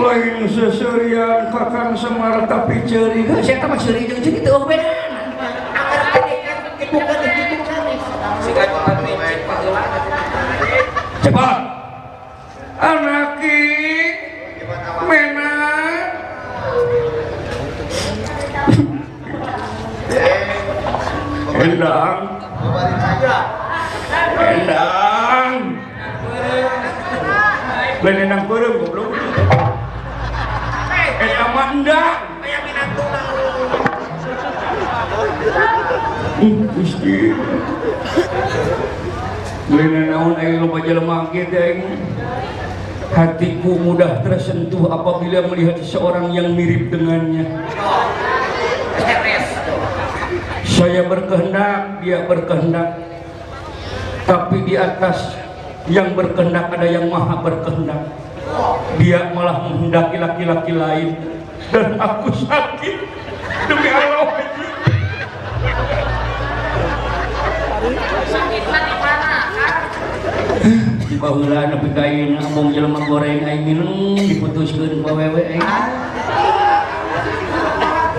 lain seserian kakang semar tapi ceri Saya kan masih jeung jeung itu beda. cepat. Anaki mena endang endang lain endang perem endang mah endang Ih, Gusti. Lain naon aing loba jelema kieu teh. Hatiku mudah tersentuh apabila melihat seseorang yang mirip dengannya. Saya berkehendak, dia berkehendak. Tapi di atas yang berkehendak ada yang maha berkehendak. Dia malah menghendaki laki-laki lain dan aku sakit demi Allah. di baheula nepi ka ieu ngomong jelema goreng aing minum diputuskeun ku awewe aing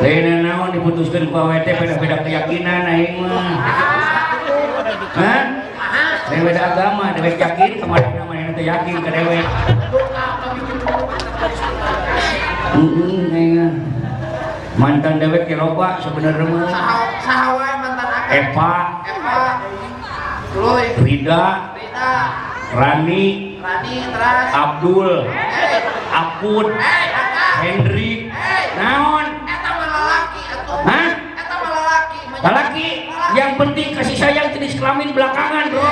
lain naon diputuskeun ku awewe beda-beda keyakinan aing mah Hah? Beda agama, dewek yakin kemarin mana teh yakin ke dewek. Mantan dewek ke loba sebenarnya mah Sahawa mantan. Eva, Eva. Tuluy. Rida, Rita. Rani, Rani teras. Abdul, Eh, Aput, eh, akang. Hendrik, naon? Eta mah lalaki atuh. Hah? Eta mah lalaki. Lelaki, yang penting kasih sayang jenis kelamin belakangan bro.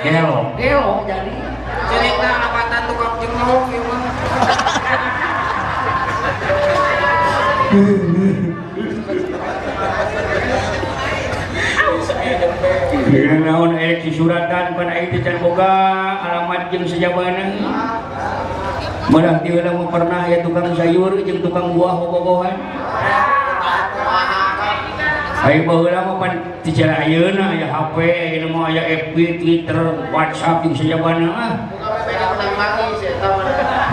Gelo, gelo jadi. cerita apatan tukang jenguk. Dengan naon eh si suratan pan teh boga alamat jeung sajabana. Menang ti ulah mau pernah ya tukang sayur jeung tukang buah bobogohan. Ayo baheula mah pan ti cara ayeuna aya HP, ayeuna mah aya FB, Twitter, WhatsApp jeung sajabana mah.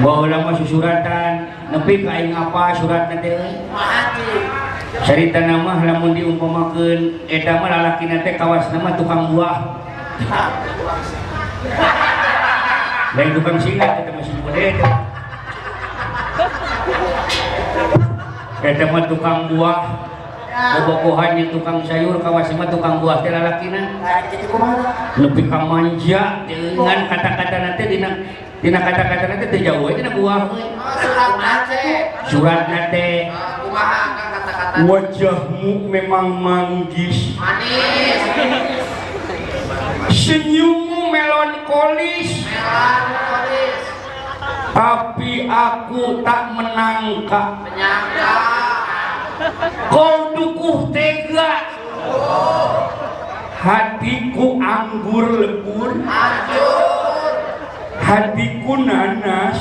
Baheula mah susuratan, nepi ka aing apa suratna teh. Carita nama lamun diumpamakeun eta mah lalakina teh kawasna mah tukang buah. Lain tukang singa eta masih boleh eta. Eta mah tukang buah. Bobogohannya tukang sayur kawasna mah tukang buah teh lalakina. Kumaha? Nepi ka manja dengan kata-kata nanti dina dina kata-kata nanti teh jauh we dina buah. We. Oh, surat teh Ah, Kumaha kata-kata? Wajahmu memang manggis. Manis, senyummu melankolis. Melankolis, tapi aku tak menangka penyangka, kau dukuh tega. Hatiku anggur lebur. Hatiku nanas.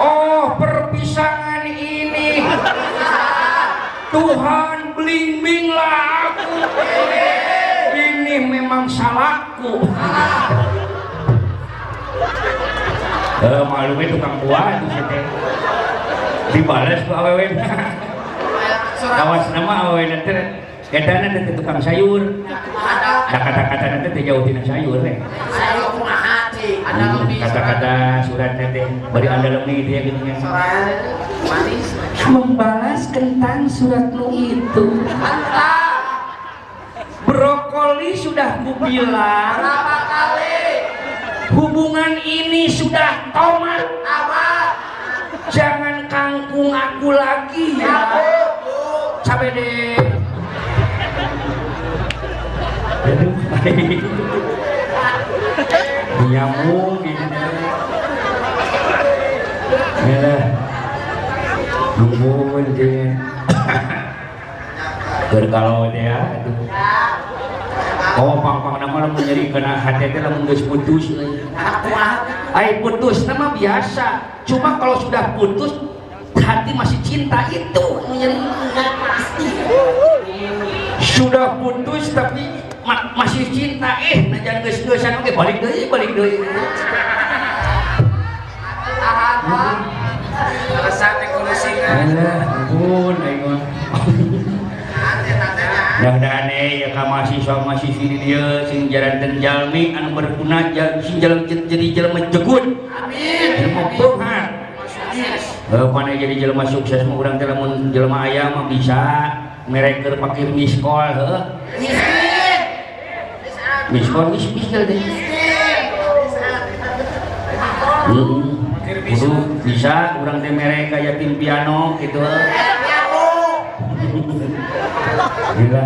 Oh perpisahan ini. Tuhan blimbinglah aku. Ini memang salahku. Eh, malume tukang buah itu ku awewe. surat Awas nama awewe nanti Kedana nanti tukang sayur. ada kata-kata nanti teh jauh tina sayur teh. saya kumaha lebih Kata-kata surat nanti beri anda lemih dia gitu ya. surat manis, Membalas tentang suratmu itu. mantap, Brokoli sudah kubilang berapa kali, hubungan ini sudah tomat. apa, Jangan kangkung aku lagi ya ya. Sampai deh. Nyamuk gitu ya nungguin jeung keur kalau ya Oh, pang-pang nama lamun nyeri kena hati teh lamun geus putus. Aku ah. Ai putus nama biasa. Cuma kalau sudah putus hati masih cinta itu pasti. Sudah putus tapi ma- masih cinta eh najan geus-geusan oke balik deui balik deui. Alasan ampun aing eh ya mahasiswa mahasiswi jalmi anu berguna jal- sing jalan jadi jelema jegut. Amin. Ilmu Tuhan. Sukses. Eh, mana jadi jelema sukses mah urang teh lamun jelema aya mah bisa mereker pakai miskol. Miskin. Miskol mis miskol teh. Heeh. Kudu bisa urang teh mere kaya tim piano gitu. Gila.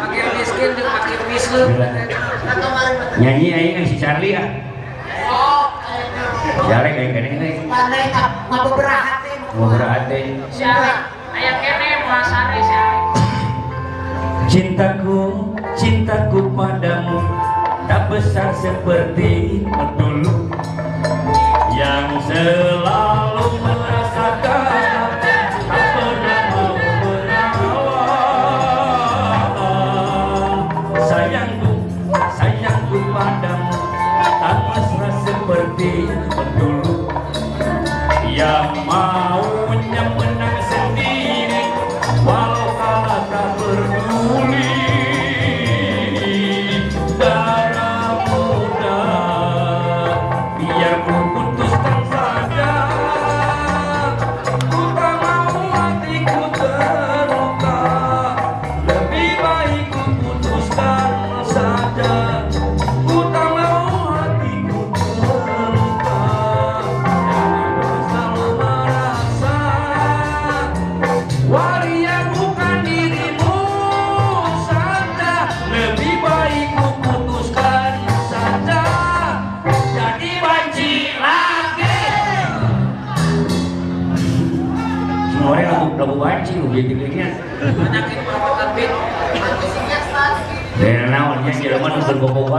Fakir miskin fakir miskin. Nyanyi aing si Charlie ah. Jare kayak gini nih. Pandai ngapa berhati. Mau berhati. Siapa? Aya kene muasare siapa? Cintaku, cintaku padamu tak besar seperti dulu yang selalu yang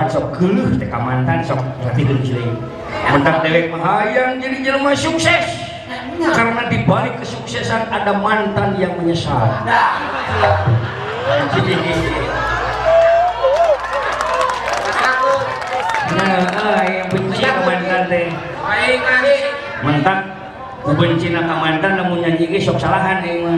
sok geuleuh teh ka mantan sok mentak dewek mah hayang jadi jelema sukses. Karena di balik kesuksesan ada mantan yang menyesal. Nah, ah, yang benci mantan teh. Ku benci na ka mantan lamun nyanyi ge sok salahan aing mah.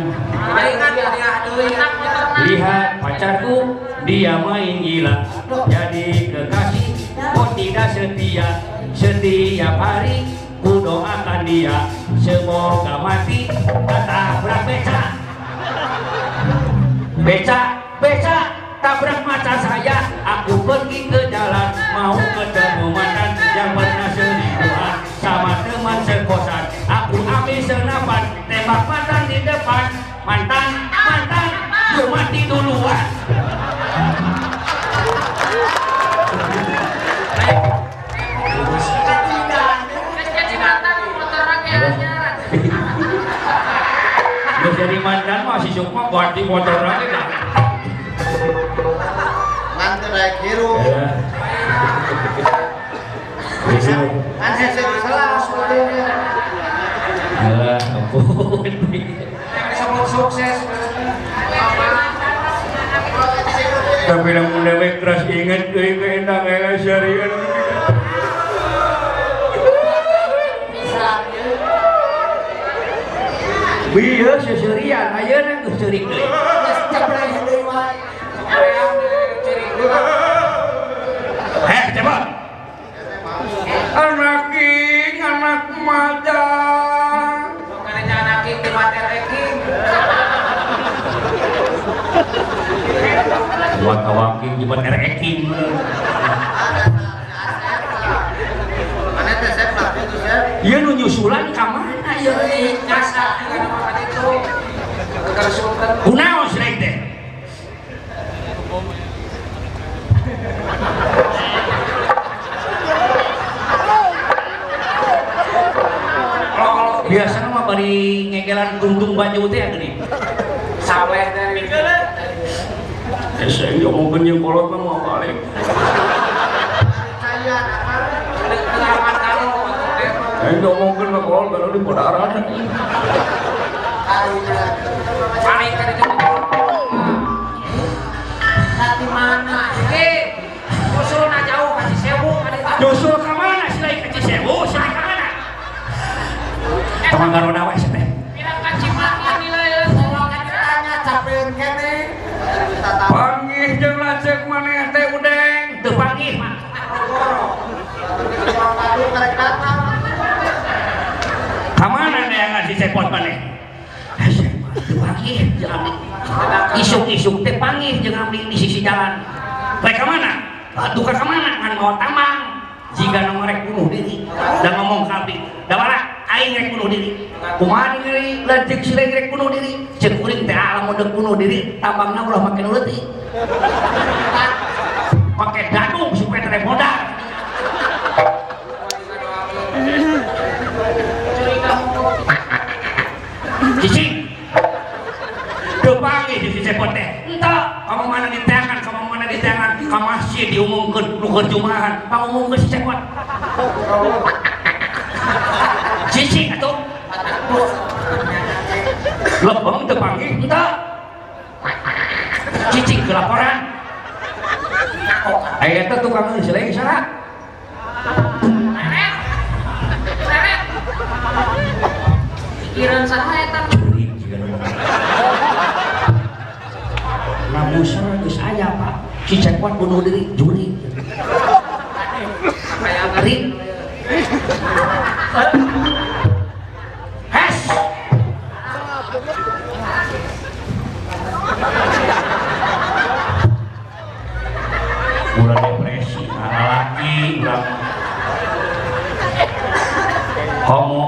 Lihat pacarku, dia main gila. Jadi kekasih, kok tidak setia. Setiap hari, ku doakan dia. Semoga mati, ketabrak beca. Beca, beca, tabrak mata saya. Aku pergi ke jalan, mau ketemu mantan Yang pernah selingkuhan sama teman sekosan Aku ambil senapan, tembak mantan di depan Mantan, mantan, gue mati duluan jadi mantan masih suka ganti motor lagi. Nanti naik hiru. Ya. Kan saya salah soalnya. Alah, ampun. Sukses. Tapi namun dewek keras ingat ke keenang era syariat. Bieu seserian, ayeuna geus ceurik deui. Eh, coba. Anak king, anak. nyebut ya? Iya nu nyusulan ka mana ieu euy Kunaon sih teh? biasa mah bari ngegelan gunung baju teh ya, gini ya saya ngomongin yang kolot mah mau balik Saya saya ngomongin mah kolot kalau di podaran Aina. paling itu Nanti mana? eh usul na jauh kasih sewu kan itu nyusul ke mana sila ke Cisewu sila ke mana teman garona wae kamana deh yang ngasih cepot panggih jeung abdi isuk-isuk teh panggih jeung abdi di sisi jalan. Mereka mana Aduh ka mana kan mau tamang. Jika nomor rek bunuh diri. Dan ngomong ke abdi da mana aing rek bunuh diri. Kumaha diri lantik sileng rek bunuh diri. Ceuk kuring teh alam udah bunuh diri. Tambangna ulah make nu leutik pakai dadung supaya teh modal Cici Depangi di cepot teh Entah Kamu mana di tangan Kamu mana di tangan Kamu masih diumumkan Lu kerjumahan Kamu umumkan si cepot. Cici atau Lepeng depangi Entah. Cici ke laporan. Ayo itu tukang ngeus lagi sana pikiran saha eta Juri jika nama Namun sana geus aya pak. Si cepot bunuh diri Juri. Kayak Rin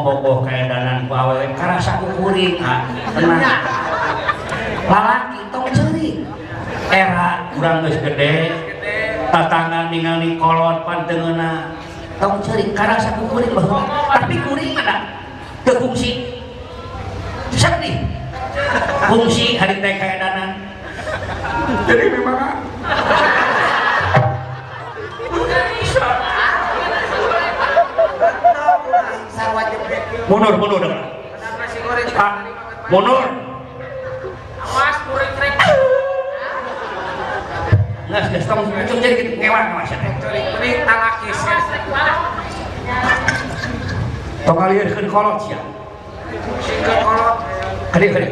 boboh kaedanan ku awewe Karasa ku kuring ah, Tenang. Lalaki tong ceri. Era Urang geus gede Tatangga ningali kolot pantengeuna. Tong ceri karasa ku kuring bahwa tapi kuring ada teu fungsi. Sedih fungsi hari teh kaedanan jadi memang mundur mundur goreng ah mundur awas kuring rek nggak sudah tong tong jadi ngewang mas. Kuning talakis tong ngalieurkeun kolot sia singkat kolot. Kadi kadi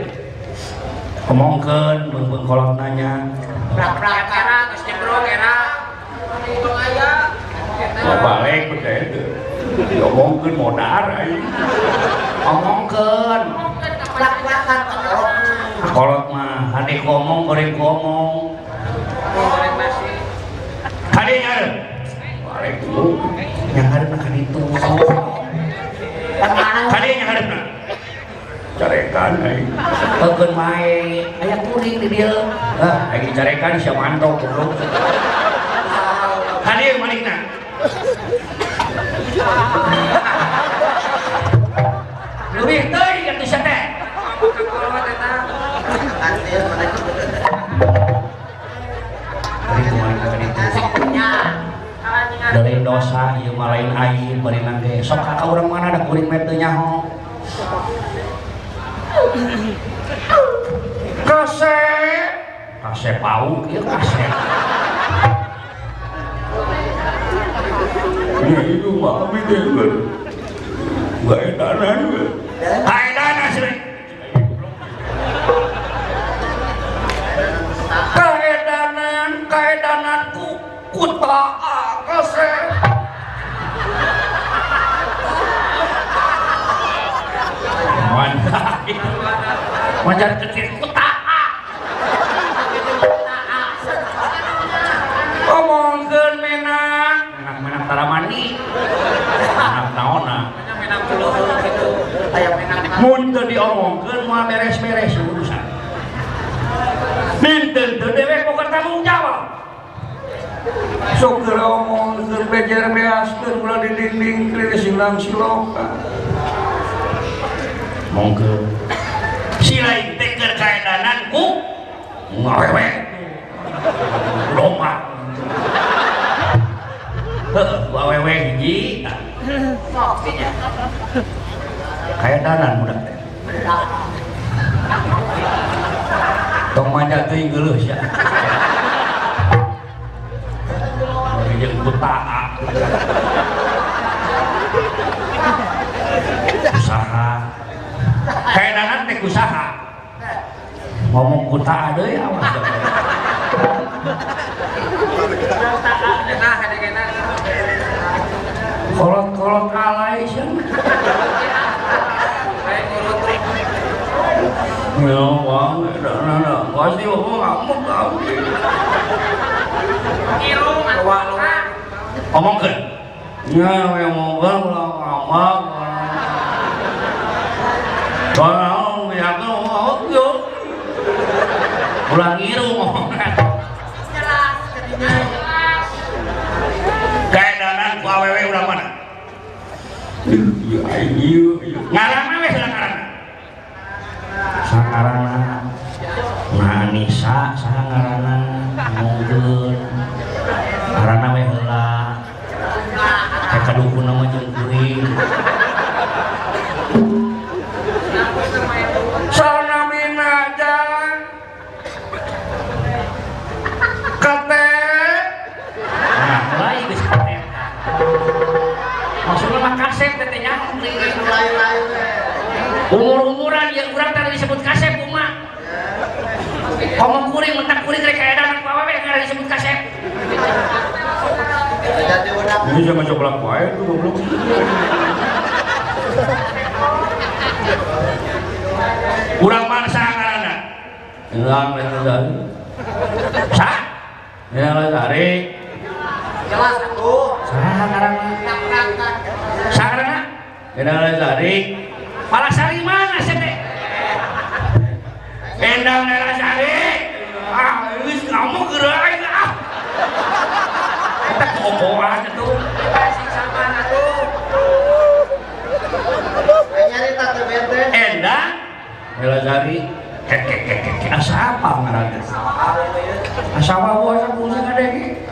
ngomongkeun beung kolot nanya. Prak-prak era geus jebrok era balik percaya itu ngomongkeun modar aing kolot. kolot mah hade ngomong goreng ngomong goreng nasi. Yang itu. Kade yang nak. Carekan ai. Eukeun mae aya kuring di dieu. Ah, lagi carekan sia goblok. Kade yang Leuwih teuing Nanti mereka Dari dosa ieu mah lain air bari nangge. Sok ka urang mana ada kuring mah teu nyaho kase kase pauk ieu kase Ya itu mah abi teh ber. Gak we. Edanan sih. Kaedanan, kaedananku kuta kase. Mantap. Wajar kecil muncul diomongkan mau beres-beres urusan. Minten tuh dewek bukan tanggung jawab. Syukur omong ke bejar beaskan pula di dinding kiri silang siloka mongke silai teker kainananku ngawewe lomba ngawewe hiji. Kayak danan budak teh tong manja teuing geuleuh sia jeung butaa usaha. Kayak danan teh usaha. Ngomong kuta deui awas Enak, enak, enak. kolot-kolot alay sia Baik, urut. Ya bang, dah dah dah. Pasti aku ngamuk kau. Irung, luar, luar. Ngomongkan. Ya, yang ngomong lah ngamuk. Kalau ya kau ngamuk yo. Ulang ngiru ngomongkan. Jelas kadinya. Kayak danan ku awewe udah mana? Iya, iya, iya. Ngarang we sudah ngarang. Mungkin. Karena we heula. Kayak kadukun nama jeung kuring. Sana minaja. Kate. Nah, mulai geus kate. Maksudnya mah kasep. Lain-lain we. Umur-umuran ya urang tadi disebut kasep umah. Ngomong kuring, mentak kuring rek nggak disebut kasep. Ini jangan coba wae tuh goblok. Urang mana sangarana? Hilang dari. Sa? Hilang dari. jelas aku. Sangarana. Sangarana? Hilang dari. Malah sari mana sih? Endang daerah ini kamu gerai ah. Kita kokoan itu. Mana tuh? Kayak nyari tak tuh bete. Endang Bela Sari kek kek kek kek kek asa apa ngaranna asa asa bungsa kadege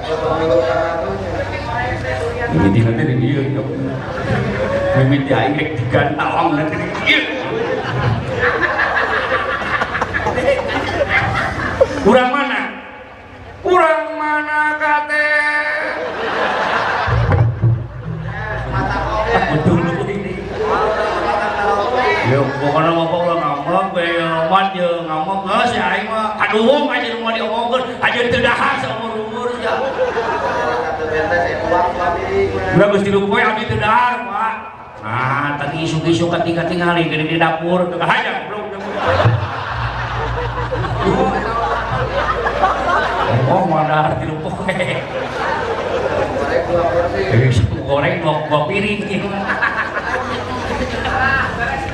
mimiti nanti di dia mimiti aing rek digantawang nanti di dia kurang mana gue ngomong ngomong, nggak sih, aing mah aja mau diomongkan, aja terdahar seumur umur ya. Udah gusti lupa ya, abdi terdahar, pak. Nah, tadi isu-isu ketika tinggalin di di dapur, tuh aja, belum. Oh, mana porsi. Eh, goreng dua, piring gitu.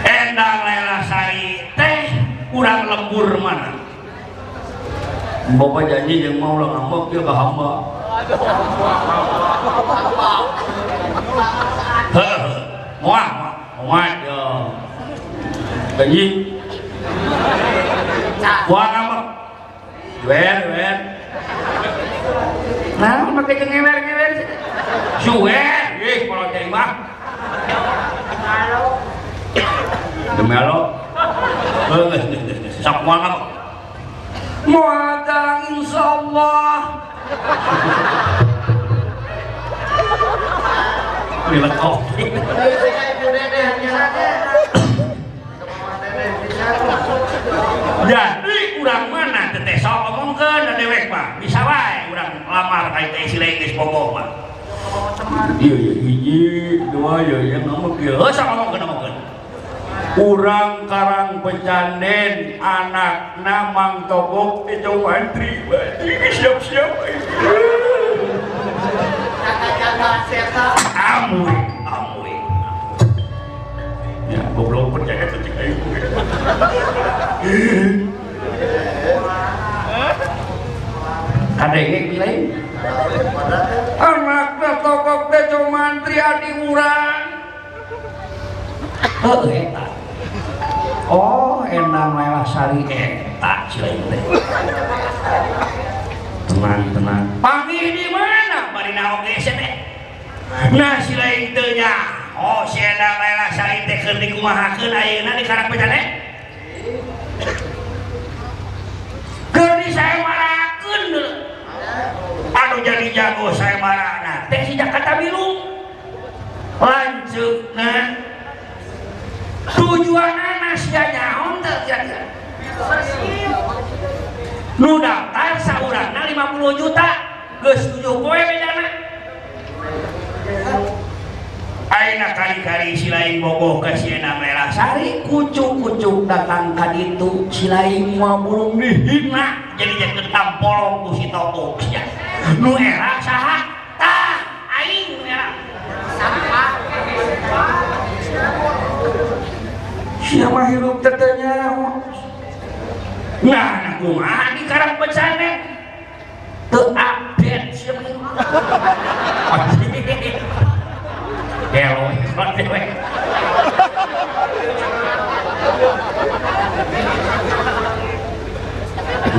Endang lela sari teh kurang lembur mana? Bapak janji yang mau lah ngambek dia ke hamba. Heh, muah, muah, muah, ya. Janji. Wah ngambek. Wer, wer. Nah, pakai cengewer ngewer. Suwer, ih kalau jadi mah. Demi Allah. Geus, geus, geus, geus. Sok moal ngambek. Muadang insyaallah. Liwat kopi. Saya ibu dede nyala deh. Kemauan dede bisa. Jadi urang mana teteh sok omongkeun da dewek mah. Bisa wae urang lamar ka teh si geus boboh mah. Iya iya hiji dua ya yang ngomong ieu sok omongkeun omongkeun. kurang Karang pecanen anak namang togok itu mantri siap-siap. Amuy amuy ya goblok percaya tuh cik ayu. Kadenge pilih anaknya togok teh cuma mantri adi urang Oh, eta. Oh enang lela sari eta cilain teh. Tenang tenang. Panggil di mana? Bari naoge teh nah cilain teh nya. Oh si enang lela sari teh keur dikumahakeun ayeuna di karak pecane keur di saya marakeun anu jadi jago saya marana teh si Jakarta Biru. Lanjut nah tujuan nyaon nu daftar saurana 50 juta geus 7 poe bedana. Aina kali-kali silain bogoh ke Siena Merah Sari kucuk-kucuk datang ka ditu silain mua burung dihina. Jadi jadi tampolong ku si toko ya. nu era saha? Tah aing nu era. saha siapa hirup tetenya nah nah kumaha di karang becane teu update siapa hirup Gelo, dewe.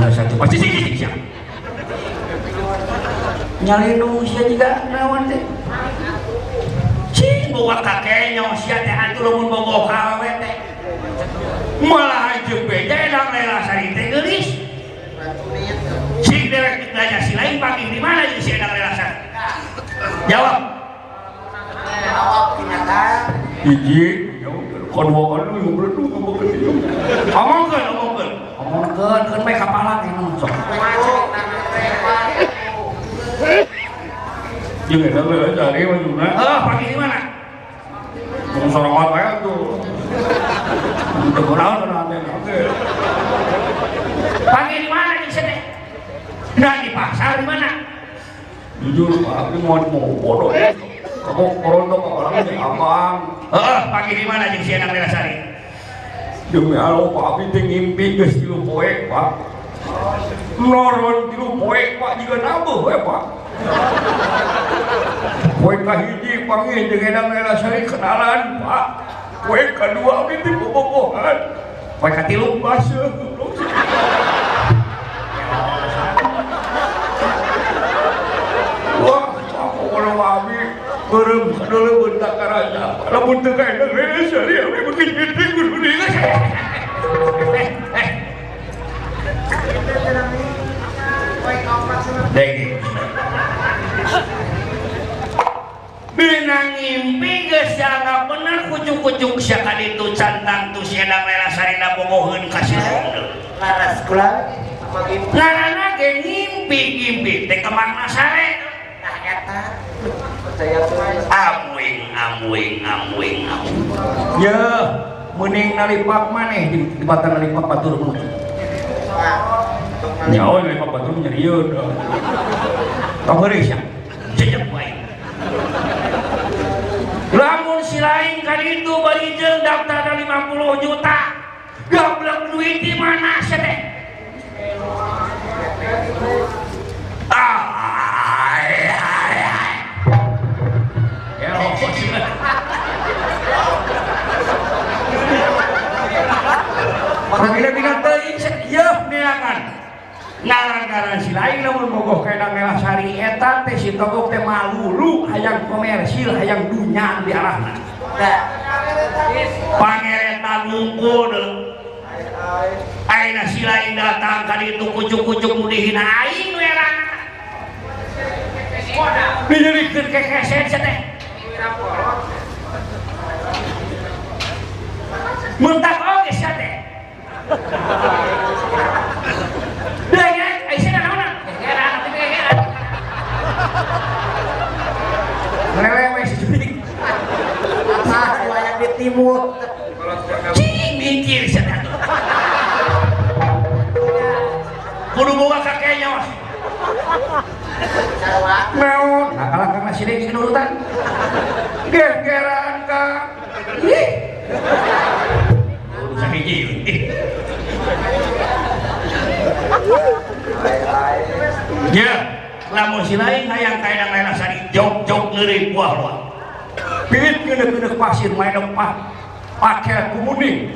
Satu pasti sih siap. Nyali nu sia juga naon teh. Cing bawa kakeknya sia teh atuh lamun bogoh ka awewe teh. Malah ajeung beja edang lela sari teh geulis. Si derek nanya si lain panggil di mana jadi si edang lela sari? Jawab. Iji, konwokan lu yang berdua. Ngomongkan, ngomongkan. Ngomongkan, kan baik kapalan emang sok. Jangan sampai cari mana? Ah, pagi di mana? Sorong apa ya tuh? Pagi di mana di sini? Nah di pasar di mana? Jujur Pak, ini mau mau bodoh. Kamu korondo kok orang ini abang. Heeh, pagi di mana jeung si anak Lela Sari? Demi Allah Pak, abi teh ngimpi geus tilu poe, Pak. Noron tilu poe, Pak, juga nambah we, Pak. Poe kahiji panggil enang Lela Sari kenalan, Pak. Poe kadua abi teh bobogohan. Poe katilu baseuh. Wah, aku kalau abi berem dulu bentak karaja. Lamun teu kae nang rene sari abi makin gede kudu diingat. Degi. Dina ngimpi geus jaga bener kucuk-kucuk sia ka ditu cantang tu sia da mela sarina bogoheun ka si Laras kula Ngaranna ge ngimpi-ngimpi teh ke mana sare? Nah eta Percaya tuh Amwing, amwing, amwing, amwing. Ya, mending nalipak maneh di, di batang nalipak batur mun. Ya, oh nalipak batur nyerieur. Tong heureus ya. Jejak wae. Lain ka ditu bari jeung daftar 50 juta. Gablek duit di mana teh? Ah, ay, ay, ay. Ya, apa sih? Pagila-bila teuing. Ngaran-ngaran si lain lamun bogoh kena melah sari eta teh si togok teh malulu hayang komersil hayang dunya di arahna. Pangeretan ngungkul Aina si lain datang ka ditu kucuk-kucuk nu dihina aing we erana. Dijadikeun kekesen sia teh. Mentak oge sia teh. Dah ya, Aisyah naon? Gegeran, tapi gegeran. Ngelewe si Judik. Apa timur Cing mikir teh. Kudu boga kakeknya? Nah kalah karena si Deki nurutan. Gegeran ka. Ih. Urusan hiji. Ya, lamun si lain hayang kaya nang lain sari jok-jok ngeri buah luar. Pilit kena-kena pasir main empat. Pakai kumuning.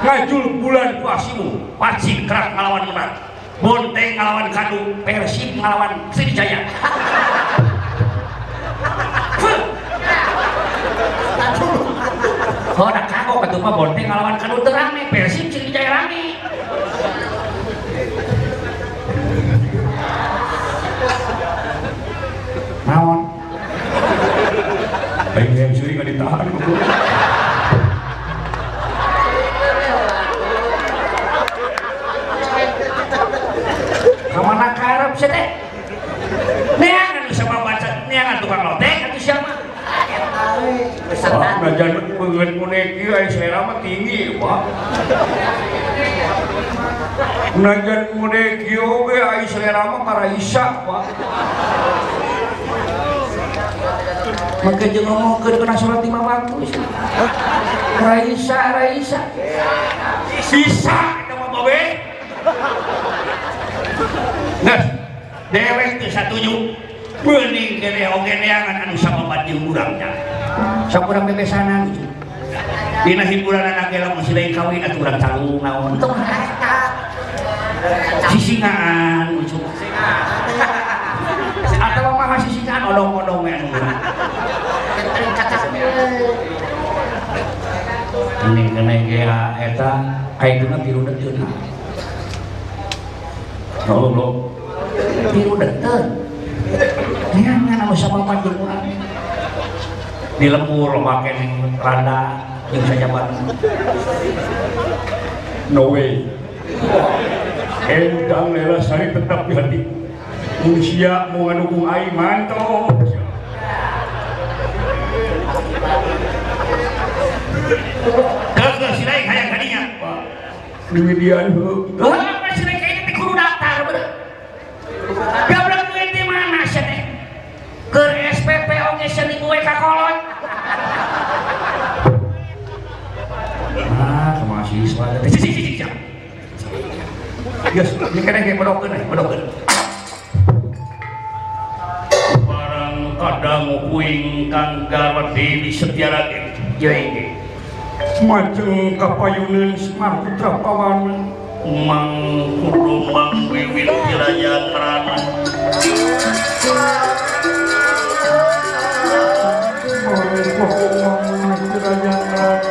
ngajul bulan puasimu. Pacik kerak ngalawan menang. Bonteng ngalawan kadu. Persib ngalawan sriwijaya. Oh, nak kagok katu mah bonteng ngalawan kadu. Teu rame, persib sriwijaya rame. Ditahan. Kamana karep sih teh? Neangan bisa baca, neangan tukang lotek atau siapa? Wah, ngajan pengen muneki ay selera mah tinggi, Pak. Ngajan muneki oge ay selera mah karaisa, Pak. Maka jeung ngomong ke kena sholat lima waktu. Raisa, Raisa. Bisa, itu mah babe. Nges, dewek teu satuju. Bening kene oge neangan anu sababat jeung urangnya. Sakurang bebesanan gitu. Dina hiburan anak ge lamun lain kawin atuh urang calung naon. Eta. Sisingaan lucu. Cacak. Ini kena ge eta kaituna biru deteun. Oh, lo. Biru deket. Neangan anu sababat jeung urang. Di lembur ning randa jeung sajabat. No way. Endang lela sari tetap di hati. Manusia mau ngadukung aing mantap. Kagak si lain. Pak. Dimidian heuh. Wah, apa si lain kayaknya kudu daftar bener. Gablek duit di mana sih teh? Ke SPP oge ka kolot. Ah, ke mahasiswa teh. Cik, cik, cik, cik. Yes, ini kena kayak bedokeun eh, pangukuing kang garwati di setia raden. Yaitu macam kapayunan smart putra pawan mang kudu mang wiwil diraja kerana Oh, oh, oh, oh,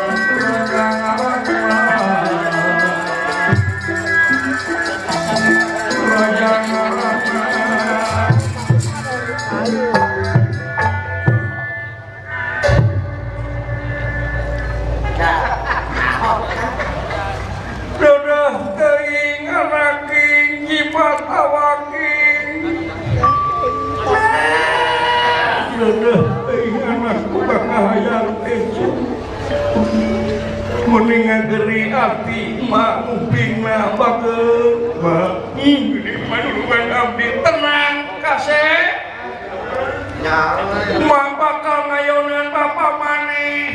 negeri abdi mak kupingna bageul mak duluan abdi tenang kase mak bakal ngayonan bapak maneh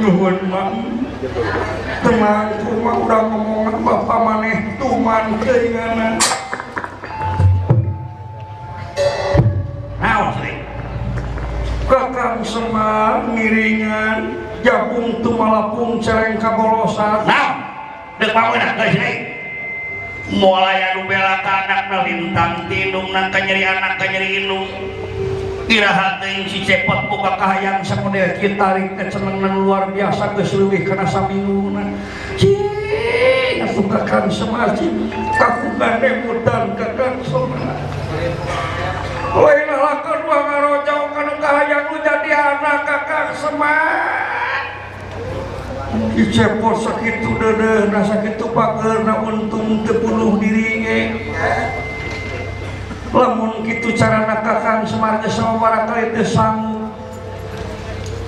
Nuhun mak. teman cuma udah ngomongan bapak maneh tuman keinganan kakang semar miringan jagung tumalapung cereng kabolosan. Nah dek pamunah guys nih mulai anu bela anak na lintang tinung nang kanyeri anak kanyeri inung cepat buka kahayan samudel ditarik ke cenengan luar biasa geus leuwih kana saminggunan cing asukakan semaji kakugane mudan kakang sona lain lakan dua ngarojau kana kahayan nu jadi anak kakang semat Icepot sakitu dedeh, na sakitu pager, na untung tepuluh diri nge. Lamun kitu cara kakang semarga sama barakali teu sanggup.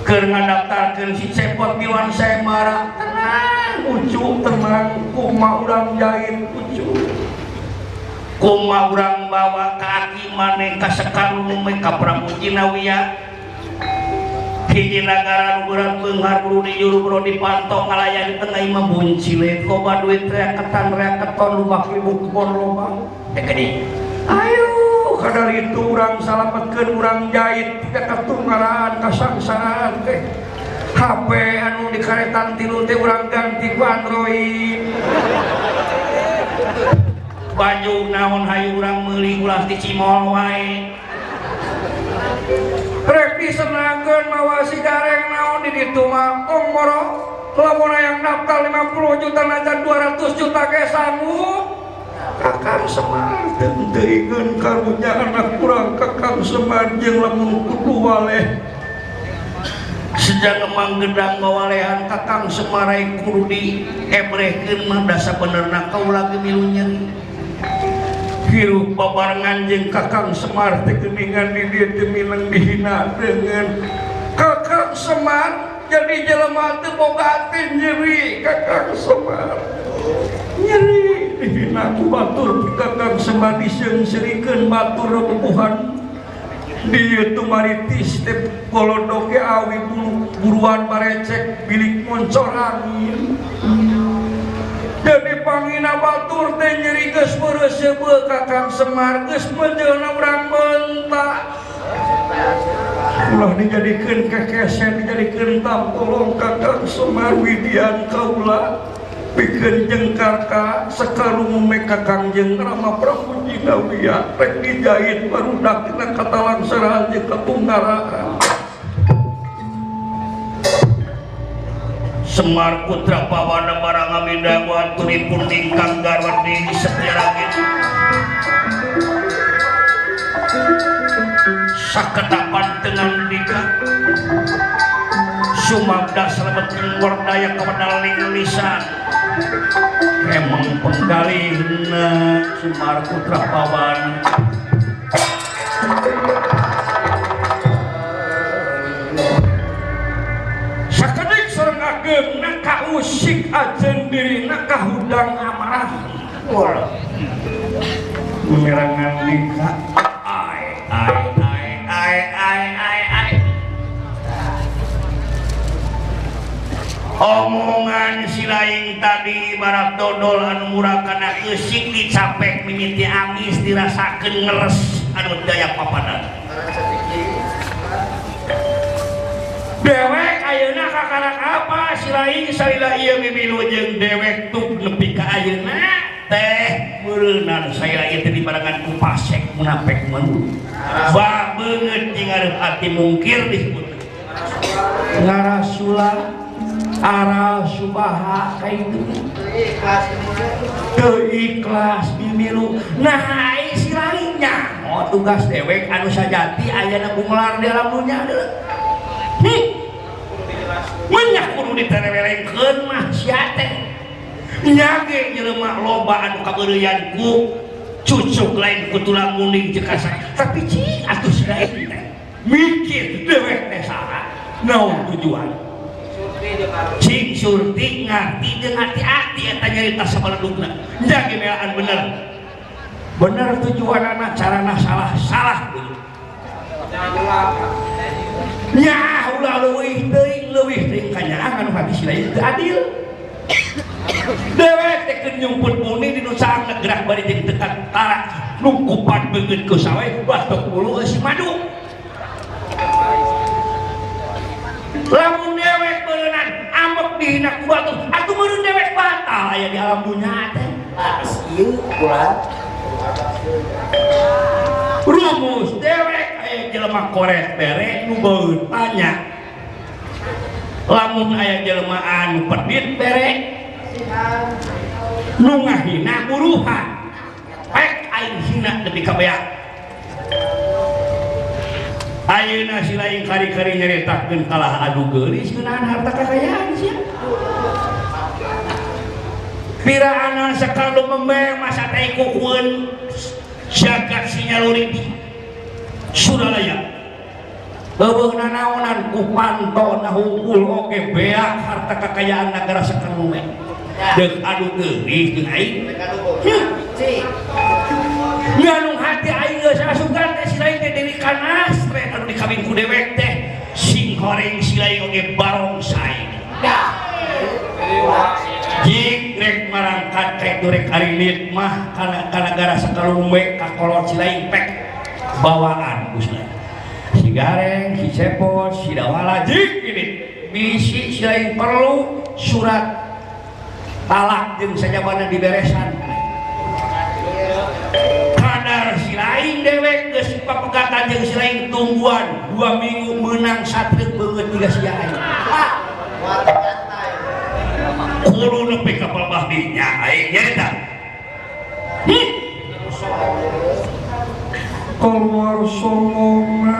Keur ngadaftarkeun si cepot biwan saya marah. Tenang, ucu tenang, kuma urang jahit ucu. Kuma urang bawa kaki maneh ka sekarung me ka Prabu Jinawiya. hiji negara nu berat beunghar kudu dijuru bro dipantau ngalayan di tengah imam buncile loba duit rea ketan rea keton lu bakal bukon loba Teh gede. Ayo kadar itu orang salametkan orang jahit ketungaran kesangsaraan teh. HP anu di karetan tilu teh orang ganti ku Android. Baju naon hayu orang meuli ulah di Cimol wae. Rek disenangkeun mawa si gareng naon di ditu mah ongoro lamun yang daftar 50 juta najan 200 juta ke sanggup. Kakang Semar dan teuingkeun karunya anak kurang Kakang Semar jeung lamun kudu waleh. Sejak emang gedang ngawalehan Kakang Semarai kudu diebrehkeun mah dasa benerna kaula ge milu nyeri. Hirup babarengan jeung Kakang Semar teh geuningan di dieu teu mineng dihina dengan Kakang Semar jadi jelema teu boga nyeri Kakang Semar nyeri batur kakak sembadi sensirikan batur repuhan di tumariti step kolodoke awi bulu buruan barecek bilik moncor angin. Jadi pangina batur teh nyeri geus beresebe kakang semar geus menjelna urang bentak. Ulah dijadikan kekesen dijadikan tampolong kakang semar widian kaula. bikin jeng kakak sekarang mekakangjeng Rama Prabu Jinawiya rek dijahit baru dakina kata langsarahan jeung kepunggaraan Semar Putra Pawana Marang Aminda Waturipun Lingkang Garwani Setirangin Saketapan dengan lidah sumabda selamat wardaya kepada lisan emang penggalihna Semar putra pawana sakedik sareng agem naka usik ajen diri naka hudang amarah. Wala merangan lika ai ai ai ai ai ai omongan silain tadi barat dodol anu murah karena kesik dicapek miniti angis dirasakan ngeres. Anu daya papanan. Dewek ayeuna kakarak apa? Silain salila iya mimilu jeung dewek tuh nepi ka ayeuna. Teh meureunan saya ieu teh dibarengan ku pasek munapek mun. Ba beungeut jeung ngarep ati mungkir disebut ngarasula Sarah Subaha ikhlas mimilu nah isi lainnya oh tugas dewek anu sajati ayana bungelar di lamunya nih. Banyak kudu diterewelengkeun mah sia teh nyage jelema loba anu kabeureuyan ku cucuk lain ku tulang muning jekasa tapi cing atuh sadaeun teh mikir dewek teh salah naon tujuan? Cing surti ngarti jeung hati-hati eta nyarita sabaledugna. Nyage melaan bener. Bener tujuan anak carana salah-salah begitu. Ya, ulah leuwih teuing leuwih teuing kanyaangan hati si lain teu adil. Dewek teh keur nyumput muni di nu saang gerak bari jeung tekan tarak nu kupat beungeut ku sawe batok bulu si madu. Lamun dewek beuneunan ambek dihina ku batu, atuh meureun dewek batal aya di alam dunya teh. Pas ieu ulah rumus dewek aya jelema korek bere nu beuh tanya. Lamun aya jelema anu pedit bere nu ngahina buruhan. Pek aing hina depi ka beak Ayeuna si lain kari-kari nyeritakeun kalah adu geulis ngeunaan harta kakayaan sia. Piraana sakalu membe masa teh kukueun jagat sinyaluri sudah layak Beubeuna naonan ku panto na hungkul oke beak harta kakayaan nagara sakanu we. Deuk adu geulis jeung aing. Nganung hati aing geus asukan dikawin ku dewek teh sing horeng si silaing oge barongsai jik rek marangkat kayak durek arinit mah kana kana gara sakalumwe ka kolot silaing pek. Bawaan gusna si gareng si cepot si dawala jik ini. Bisi silaing perlu surat talak jeung sajabana diberesan lain dewek geus papegatan jeung si lain tungguan dua minggu menang satreuk beungeut tiga sia aing kudu nepi ka palbahdinya aing nyata hmm. keluar somongna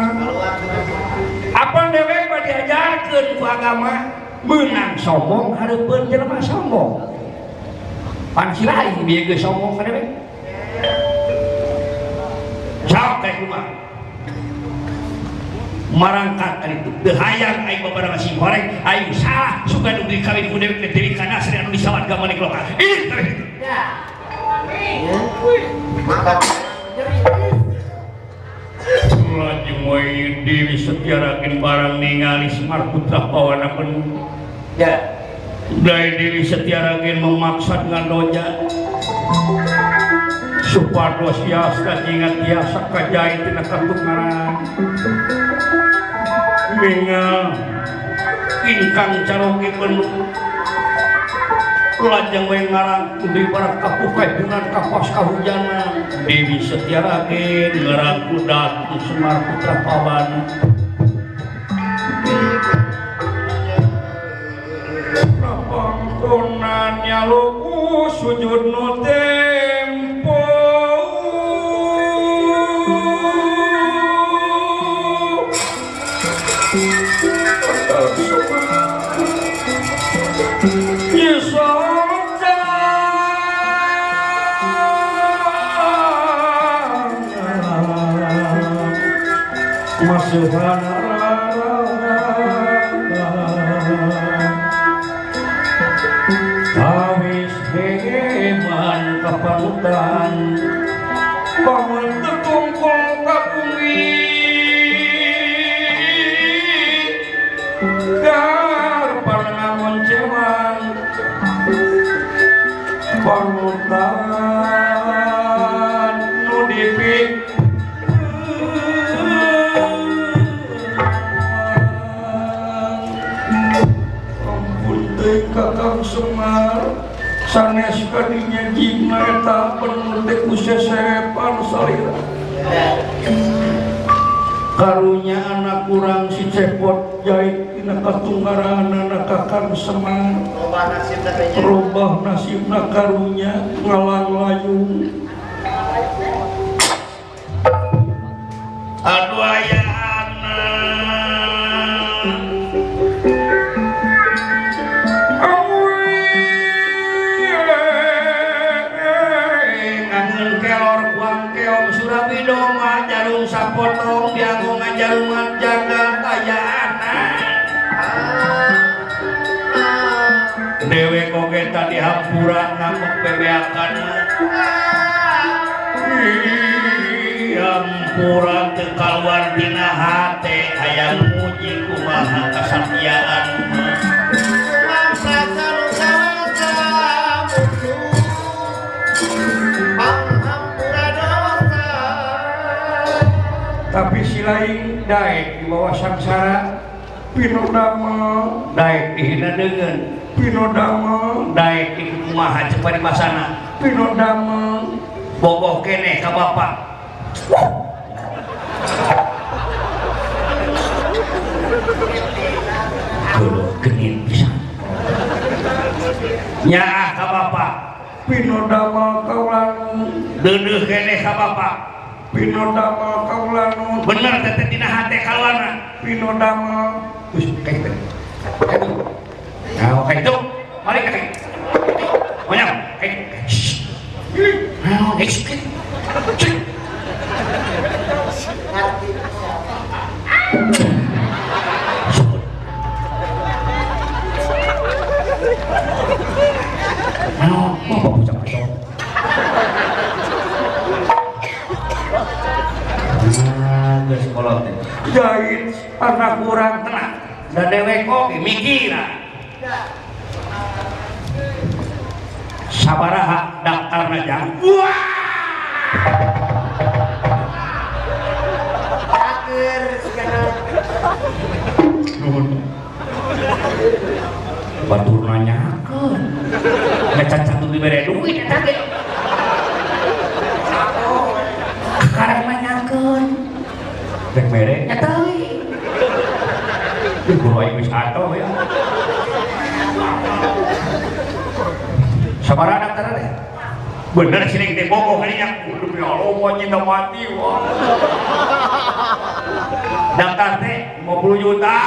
apa dewek mah diajarkeun ku agama? Menang sombong hareupeun jelema sombong. Pan si lain dia geus sombong ka dewek kayak rumah marangkat kan itu. Dehayang aing babarang si goreng. Aing salah. Suka diberi kawin ku dewek dari kana sri anu disawat gamane kelola ini terus Lajeng wae Dewi setiarakeun barang ningali Semar Putra Pawana penuh Ya. Dai Dewi Setiaragen memaksa dengan doja supados yasta ingat biasa kajai tina katungaran mingal ingkang carogi penuh lajeng we ngarang di barat kapukajunan kapas kahujanan Dewi Setiaragen ngarang kudat Semar Putra Pawana Pangkonannya lugu sujud no Awis hege kapalutan sanes kadinya jina eta penuh ku sesepan salira. Karunya anak kurang si cepot jahit tina katunggaran anak kakar seman rubah nasib na karunya ngalang layung. teriakanpurran kekawardina H ayam bunyi kumaha kesatiaan tapi sila Daek di bawah samsara pino damel daek dihina dengan pino damel daek di kumaha cepat masana. Pino damel boboh kene ka bapak. Kulo genit bisa. Nyaah ka bapak. Pino damel kaulanu. Deudeuh kene ka bapak. Pino damel kaulanu. Bener teteh dina hate kawana pino damel Wis kayak gitu. Nah, kayak itu mari kayak Banyak. Kayak Nah, kayak gitu. Nah. Nah. Jahit anak kurang tenang. Dan dewek oke mikir. Sabaraha daftar jang wah! Akhir Nuhun. batur nanya. Ngecat satu diberi duit eta ge karek nanyakeun rek mere nya guru aing geus atoh ya. Sabaraha daftar teh bener sih teh bogoh kalinya demi Allah mau cinta mati daftar teh 50 juta.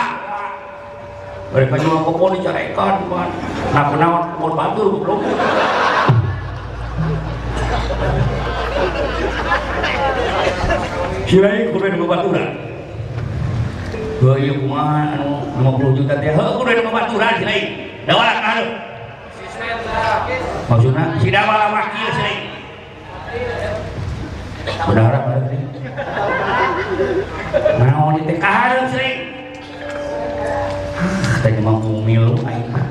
Mereka juga kok dicarekan man nah kenawan mau batur belum. Sirai kudu ada Heuh ieu kumaha anu 50 juta teh heuh kudu ada baturan sirai. Dawala ka hareup. Maksudna si dawala wakil sirai. Berharap hareup teh. Naon teh ka hareup sirai. Tadi mampu milu aing mah.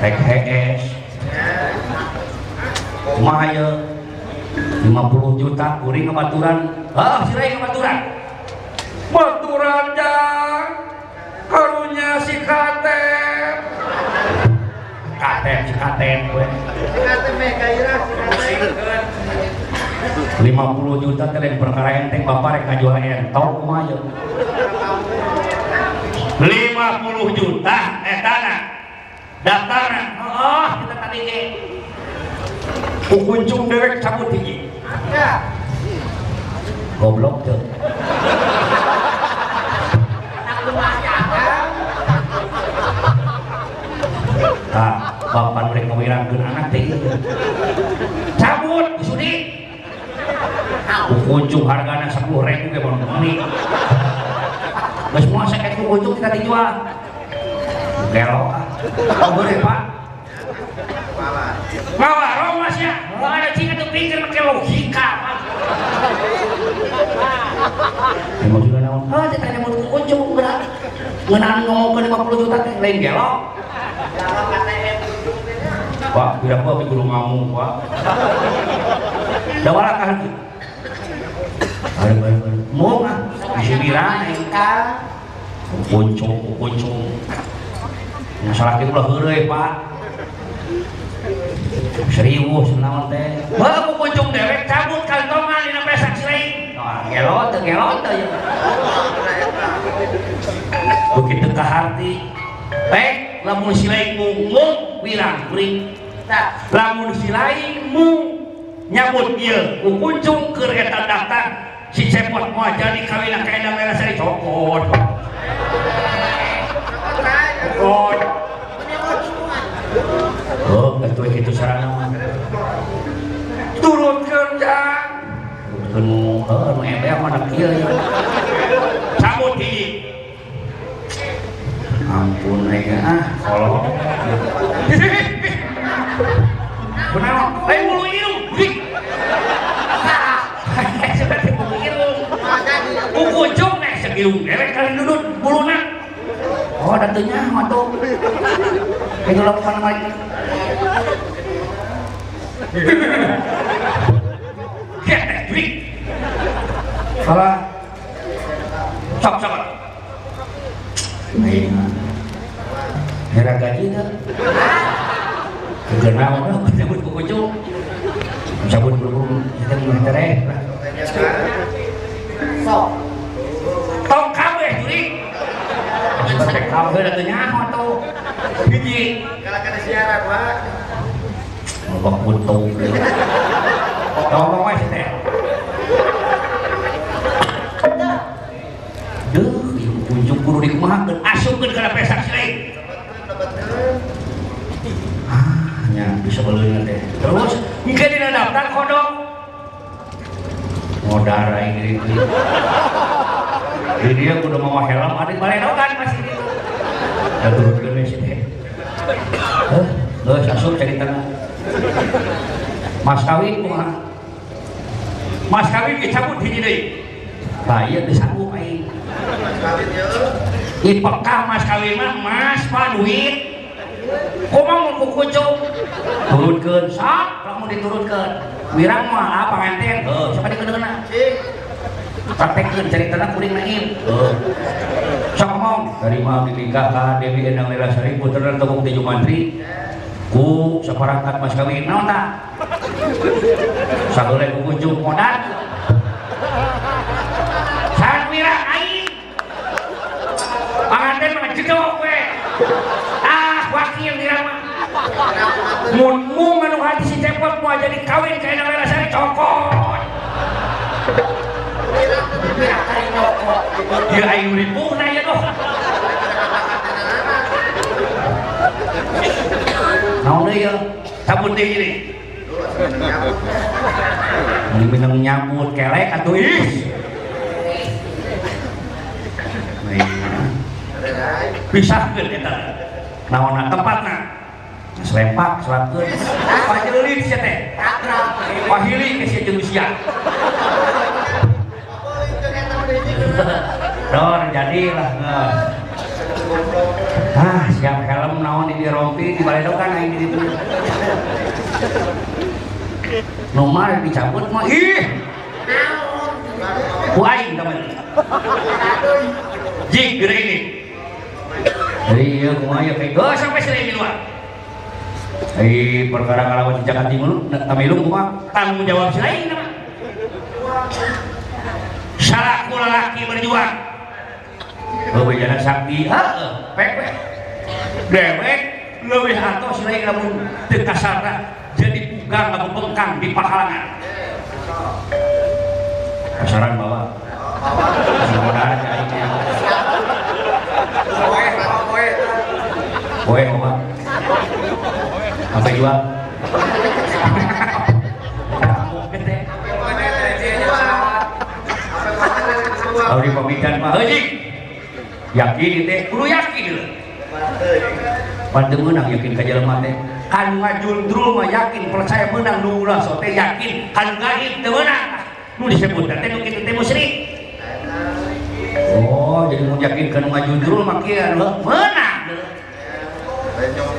Rek HS. Kumaha ye? 50 juta kuring kebaturan. Ah, sirai kebaturan. Baturan jang. Karunya si Katep. Katep si Katep we. Kata mereka ira sih 50 juta teh perkara enteng bapak rek ngajual entong kumaha ye? 50 juta etana daftarna oh kita tadi ge kukuncung derek cabut hiji Ya. goblok tuh bapak mereka ngawirangkeun anak teh ieu. cabut sudi kukuncung hargana 10 ribu ke bang ini Geus semua sakit kukuncung kita dijual. Gelo Kau boleh pak? Mawa romas ya? Mau ada cingkat tuh pikir pakai logika. Ya maksudnya naon? Ah, dia tanya mau kukuncung berat Ngenaan ngomong ke 50 juta lain gelo Pak, tidak apa tapi guru ngamuk, Pak. Dawala ka hati. Bari bari bari. Mau nggak? Bisa bilang, engka. Kukuncung, kukuncung. Masalah itu lah heureuy, Pak. Serius naon teh. Wah, kukuncung dewek cabut kantongan pesak sileing. Nah, gelo teu gelo teu ya. Begitu ke hati. Pek, lamun sileing mung wirang kuring Nah, lamun si lain mu nyambut ieu kukuncung keur eta daftar si cepot moal jadi kawin ka edang merah sari cokot cokot oh itu sarana mah. Turutkeun jang turutkeun mu heuh nu embe mana kieu ya ampun aing ah kolot Benar, lain bulu irung, dik. Sudah di bulu irung. Kukucung nih segilung, derek kali dudut buluna. Oh, datunya mah tuh. Itu lo mana lagi? Salah. Sok, sok. Aing. Hera gaji dah. Bukan mau dong, cabut buku cu. Cabut buku kita mengenai Sok. Tong kabeh juri. Pakai kabeh atunya atau biji. Kalau kada siaran, Pak. Allah untung. Tolong wae teh. Duh, kunjung kudu dikumahakeun, asupkeun kana pesak sirik. Bisa belinya teh terus mungkin dina daftar kodok. Modar aing ini di dia kudu mau helm ada balai dogan masih gitu. Ya turutkeun we sih teh. Geus asup caritana mas kawin kumaha mas kawin dicabut hiji deui tah ieu teu sanggup aing Kawin ipekah mas kawin mah mas pak duit kumang mau kukucuk turutkeun sok lamun diturutkeun wirang mah ah panganten heuh sok dikeunana praktekkeun caritana kuring naim. Heuh sok ngomong. Dari mah dinikahkan Dewi Endang Lelasari putra Tepung Tejo Mantri ku seperangkat mas kawin naon tah sagole kukucuk modal. Saat wirang aing. Panganten mah jedog we wakil wirang mah mun mung anu hati si cepot mau jadi kawin ka Endang Lelasari cokot. Ya aing ribung na ya doh naon ya? Cabut deui ini. Ini minum nyambut kelek atuh ih. Pisahkeun eta naonna tempatna selempak selapkeun pajeleulit sia teh pahili ke sia jeung sia Dor jadilah nges. Ah, siap helm naon di rompi di baledokan aing di ditu. Nomor dicabut mah ih. Ku aing teman. Jig gede ini. Jadi ya kumaha ya kayak gue sampai sini di luar. Eh perkara ngalawan di Jakarta Timur, tamilung kumaha tanggung jawab aing nama. Salah kula laki berjuang. Bebejana sakti, heeh, pepek. Dewek leuwih atos lain lamun teu kasarna jadi pugang lamun bengkang di pakalangan. Kasaran bawa. Mudah-mudahan ya ini. Apa? Apa jual? Gede. Kalau di pemikiran mah. Yakin teh, kudu yakin. Pada menang yakin ka jelema teh. Kan ngajundrul mah yakin percaya menang nu so teh yakin kan gaib menang. Nu disebut teh nu kitu teh musyrik. Oh, jadi mau yakin kan ngajundrul mah kieu menang deuleu.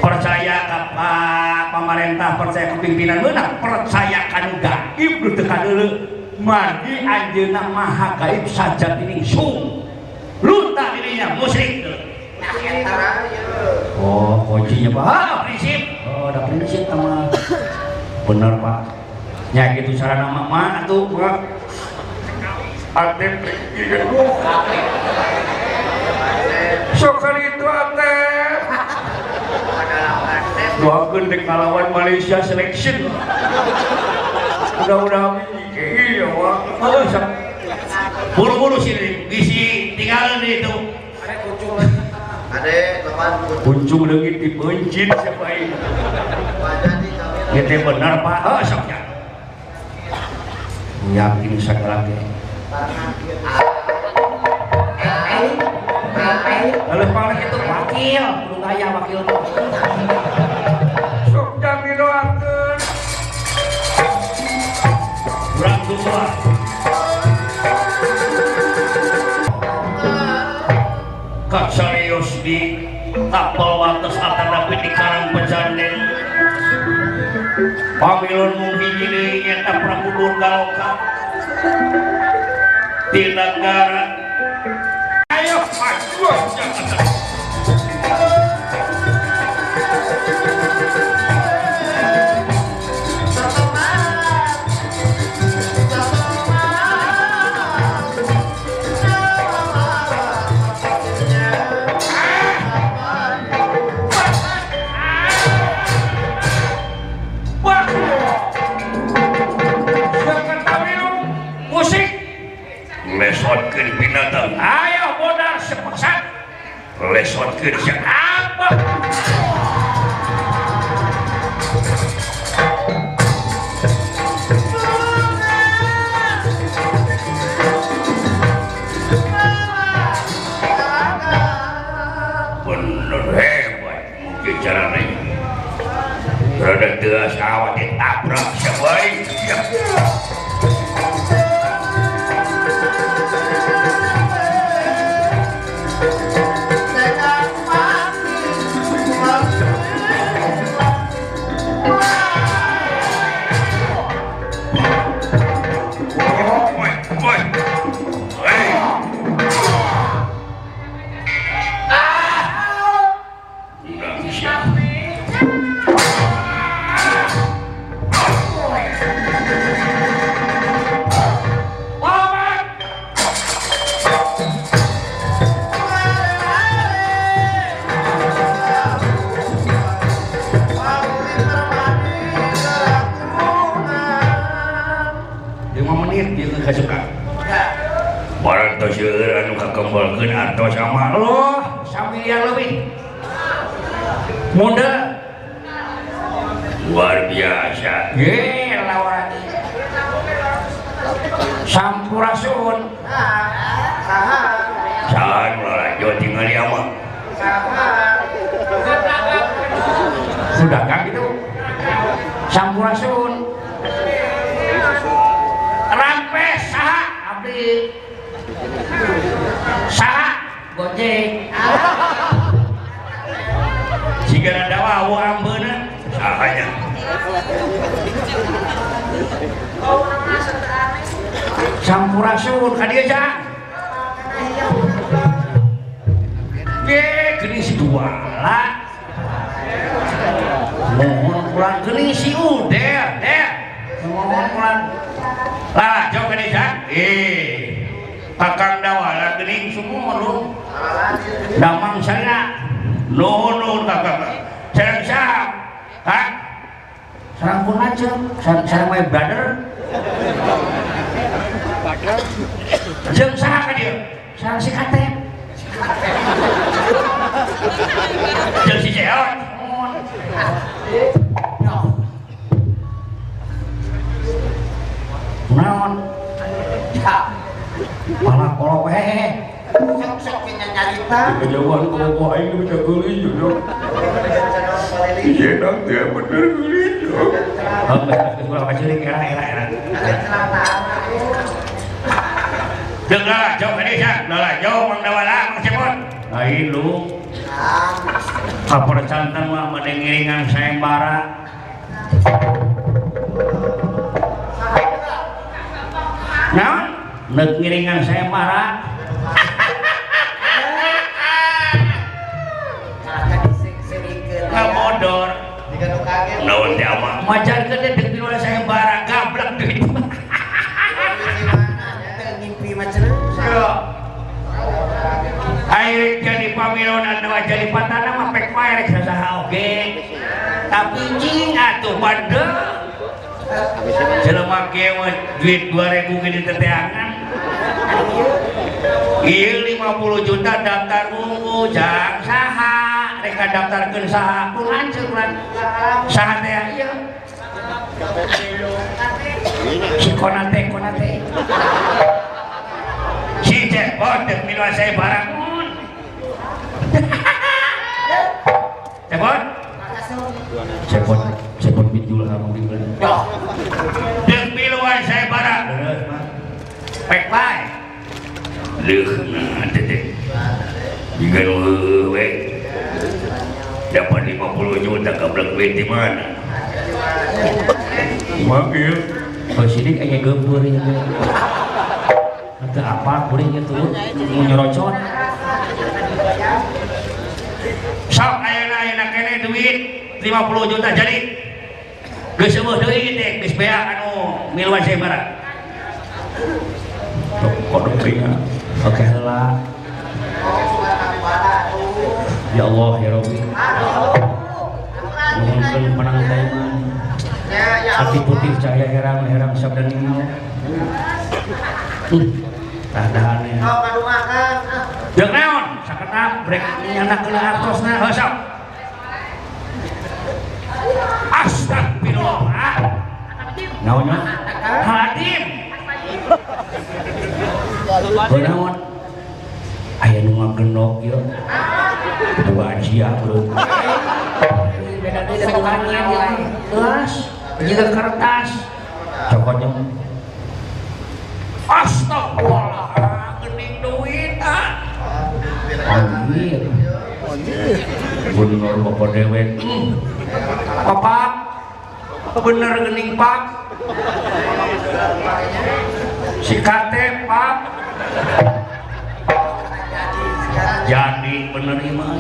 Percaya ka Pak pemerintah, percaya ke pimpinan menang, percaya kan gaib nu teu kadeuleu. Margi anjeunna maha gaib saja ini sung. Lunta dirinya musyrik. Oh, kuncinya Pak. Ah, prinsip. Oh, ada prinsip sama. Bener Pak. Ya gitu sarana mama tuh Pak. Ate prinsip. Doakeun dek ngalawan Malaysia selection. Mudah-mudahan iya. Oh, sak- Buru-buru sih, bisi tinggalin di itu. Ada kucing lagi. Ade, teman, Kuncung leungit dipencin siapa ini. di. Itu benar Pak. Oh, soknya. Yakin segala. Lalu paling itu wakil, lu kaya wakil Kaksarius di tapal wates atanapi di karang pejanen Pamilun mugi ini nyata Prabu Durgaloka Di negara Ayo maju jangan binatang ayo modal sepeksan lesotkeun siapa bener hebat. Mungkin caranya Rada teas awak ditabrak anu kakembelkeun artos sama lo. Samiliar lebih muda luar biasa. Ye lawan. Sampurasun Saha. saan lah jo tinggal ya mah sudah kan gitu. Sampurasun rampes saha abdi gojek jika ada wawu ambeuna sahanya sampurasun ka dieu cak. Ye geuning si dua lah. Mohon pulang geuning si uder der mohon pulang. Lah jauh ke desa eh kakang dawala geuning semua lu damang sana nuhun nuhun kakak sareng sahab hah? Sareng pun aja. Sareng sareng my brother. Jeung saha ka dieu sareng si katep jeung si Jeon naon malah Sok-sok kejauhan kalau aing bisa geulis juga iya dong ya bener geulis juga kalau kecilik era era era. Jeung lah, jauh ini jauh mang dawala, mang cepot. Lain lu, kapercantan mah mendengiringan sayembara. Naon? Neuk ngiringan sayembara. Ngamodor. Naon teh ama? Majarkeun teh deuk pinulah sayembara, gablek duit. Ngimpi macam. Air jadi pamilonan nama jadi patana mah pek wae rek sasaha oge. Tapi cing atuh bandel. Jelema mah duit 2000 ge diteteangan. Ieu 50 juta daftar ungu jang saha rek daftarkeun saha pun lan. Saha teh ieu? Si konate konate. Si cepot dek miluan saya barang mun. Cepot. Cepot, cepot kamu. Dek miluan saya barang. Pek bae. Leuh nah teh. Jika nu we. Dapat 50 juta keblek duit di mana? Manggil. Oh, sidik aya gempur ya. Ada apa kuring itu mau nyerocot sok ayeuna ayeuna kene duit 50 juta jadi geus seueuh deui teh geus bea anu sabara kodok ya oke ya Allah ya Rabbi Nuhunkeun menang daiman hati putih cahaya herang-herang sabda ningau Hmm, tadahannya Kau kadu makan. Jeung naon? Saketap brek nyandak kena artosna heuh Astagfirullah. ah. Naonnya? Hadim. Heuh naon? Aya nu ngagenok ieu. Dua ajiah. Beda-beda bukannya gelas, jeung kertas. Cokotnya Astagfirullah, gening duit ah. Anjir. Bener bapak dewek. Papa, bener gening pak. Si kate pak. Jadi bener iman.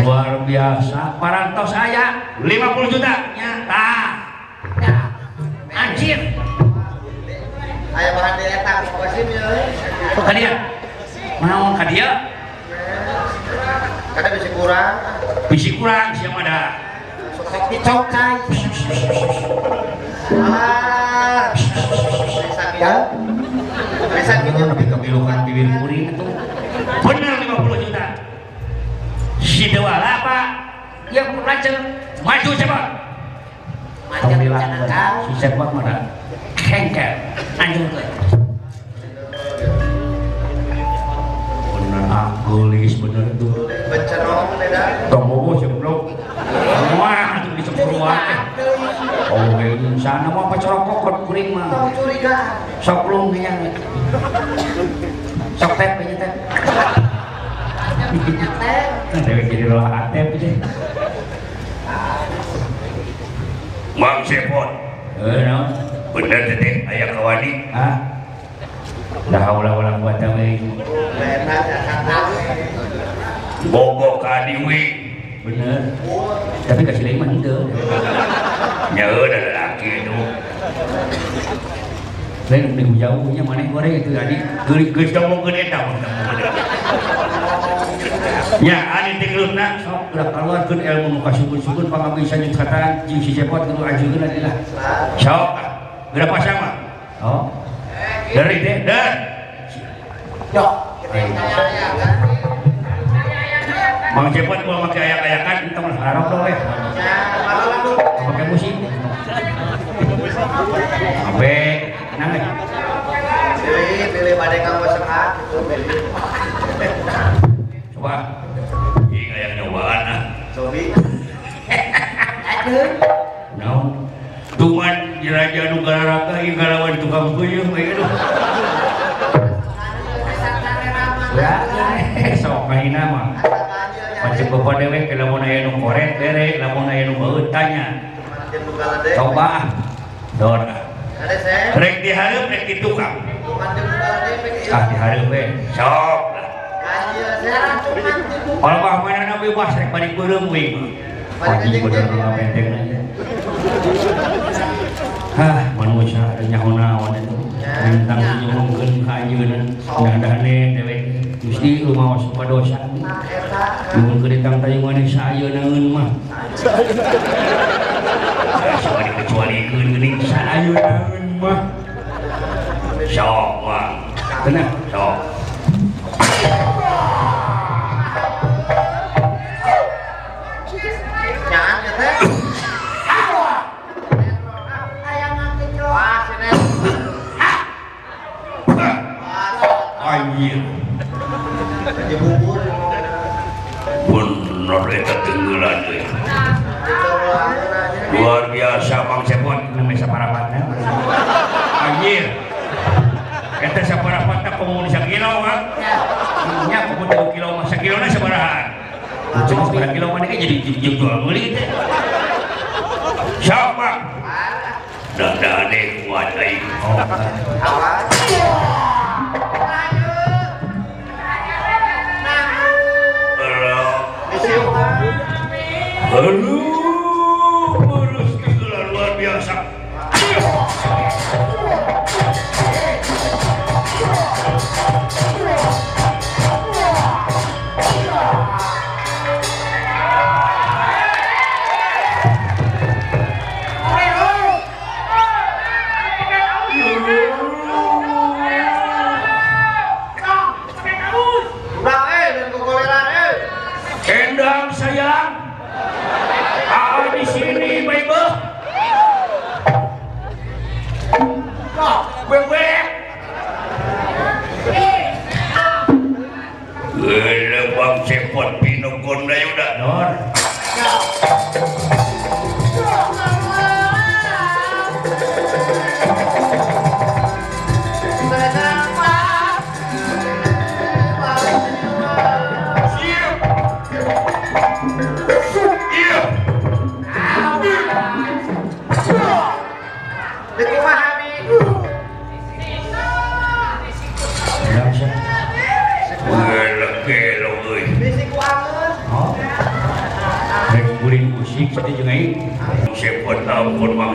Luar biasa. Parantos saya 50 juta. Nyata. Ya. Anjir. Ayah bahan diletak pokoknya sih Kadia. Mau kadia? Kadang bisa kurang. Bisi kurang siapa ada? Sok dicokai. Ah. Ya. Bisa gitu. tapi kebilukan bibir kuring itu. Bener 50 juta. Si dewala apa yang lancar maju cepat. Alhamdulillah, rencana kau. si cepat mana? Kengkel. Anjing ke bener ah gelis bener itu Bencenong beda. tombol sebelum wah itu disepuluhan oh sana mau apa corok kokot kuring mah? Tahu curiga. sok belum yang sok tep aja tep Dewe jadi lelah atep itu Mang Sepon, eh no. Bener teteh ayah kawani. ah dah ulah ulah buat tawe Benar ya kata. Bogo ka adiwi. bener. Tapi kasih mah henteu Nyawa ada lelaki itu. lain mending jauhnya mana goreng itu tadi geus Kita mau gede tak mau Ya, ani tinggalna. sok udah keluarkeun ilmu nu kasubun-subun pangabisa jeung kata jeung si cepot kudu ajukeun adi lah Sok. Berapa sama? oh Dari teh dan. Mang Cepot mau pakai ayak-ayakan itu mah harap dong eh. Abe. Nah. Pilih, pilih pada kamu sengak. Coba. Ini kayak cobaan ah. Cobi. Aduh. No. Tuan jeraja nu gararaga ieu galawan tukang puyuh mah ieu. Ya, sok kahina mah. Macam bapak dewe ke lamun aya nu korek bere, lamun aya nu beut tanya. Coba. Ah. dona rek diharap rek ditukang. Ah diharap we sok. Kalau mah mana na bebas rek balik beureum we pagi bener lah benteng hah manusia ada nyaho naon itu bintang nyuhungkeun ka ayeuna dadane dewe Gusti rumah sepa dosa. Mun keur ditang tayung maneh sa ayeuna mah. Anjir. Bener itu. Nya tahu kilo mah Sakilo na sabarahan. Cuma seberapa kilo mana kan jadi jadi jual beli teh. Siapa? Dadane kuat aing. Oh. Awas. Halo.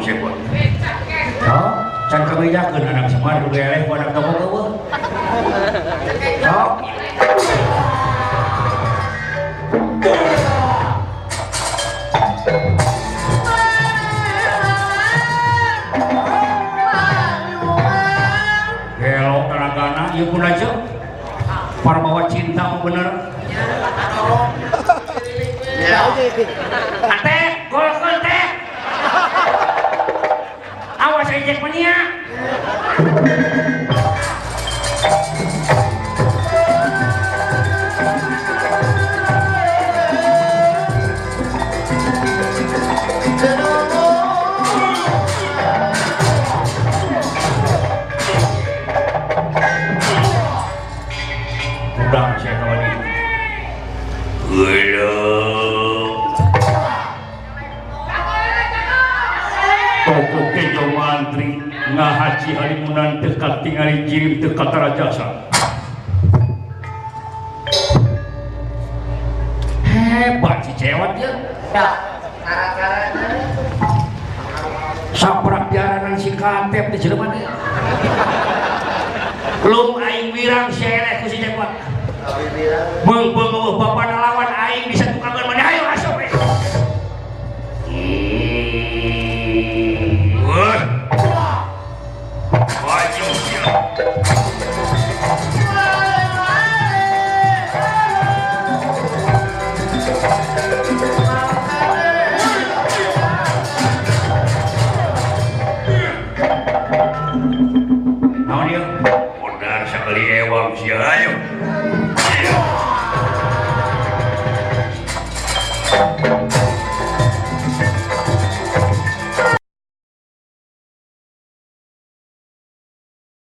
Cepot. Oh, can kabejakeun anak semar kudu eleh ku anak toko eueuh. Oh. Gelo tenaga ieu pun aja para bawa cinta bener Ya. ate Yeah. Tingali jirim dekat tarajasa hebat